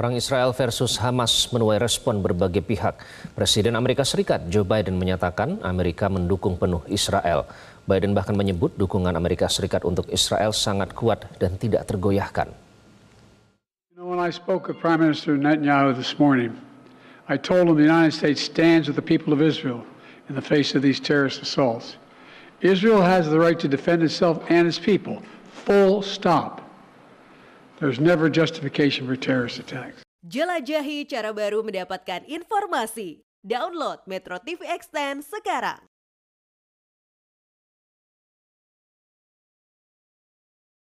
Perang Israel versus Hamas menuai respon berbagai pihak. Presiden Amerika Serikat Joe Biden menyatakan Amerika mendukung penuh Israel. Biden bahkan menyebut dukungan Amerika Serikat untuk Israel sangat kuat dan tidak tergoyahkan. You know, when I spoke with Prime Minister Netanyahu this morning, I told him the United States stands with the people of Israel in the face of these terrorist assaults. Israel has the right to defend itself and its people. Full stop. There's never justification for terrorist attacks. Jelajahi cara baru mendapatkan informasi. Download Metro TV Extend sekarang.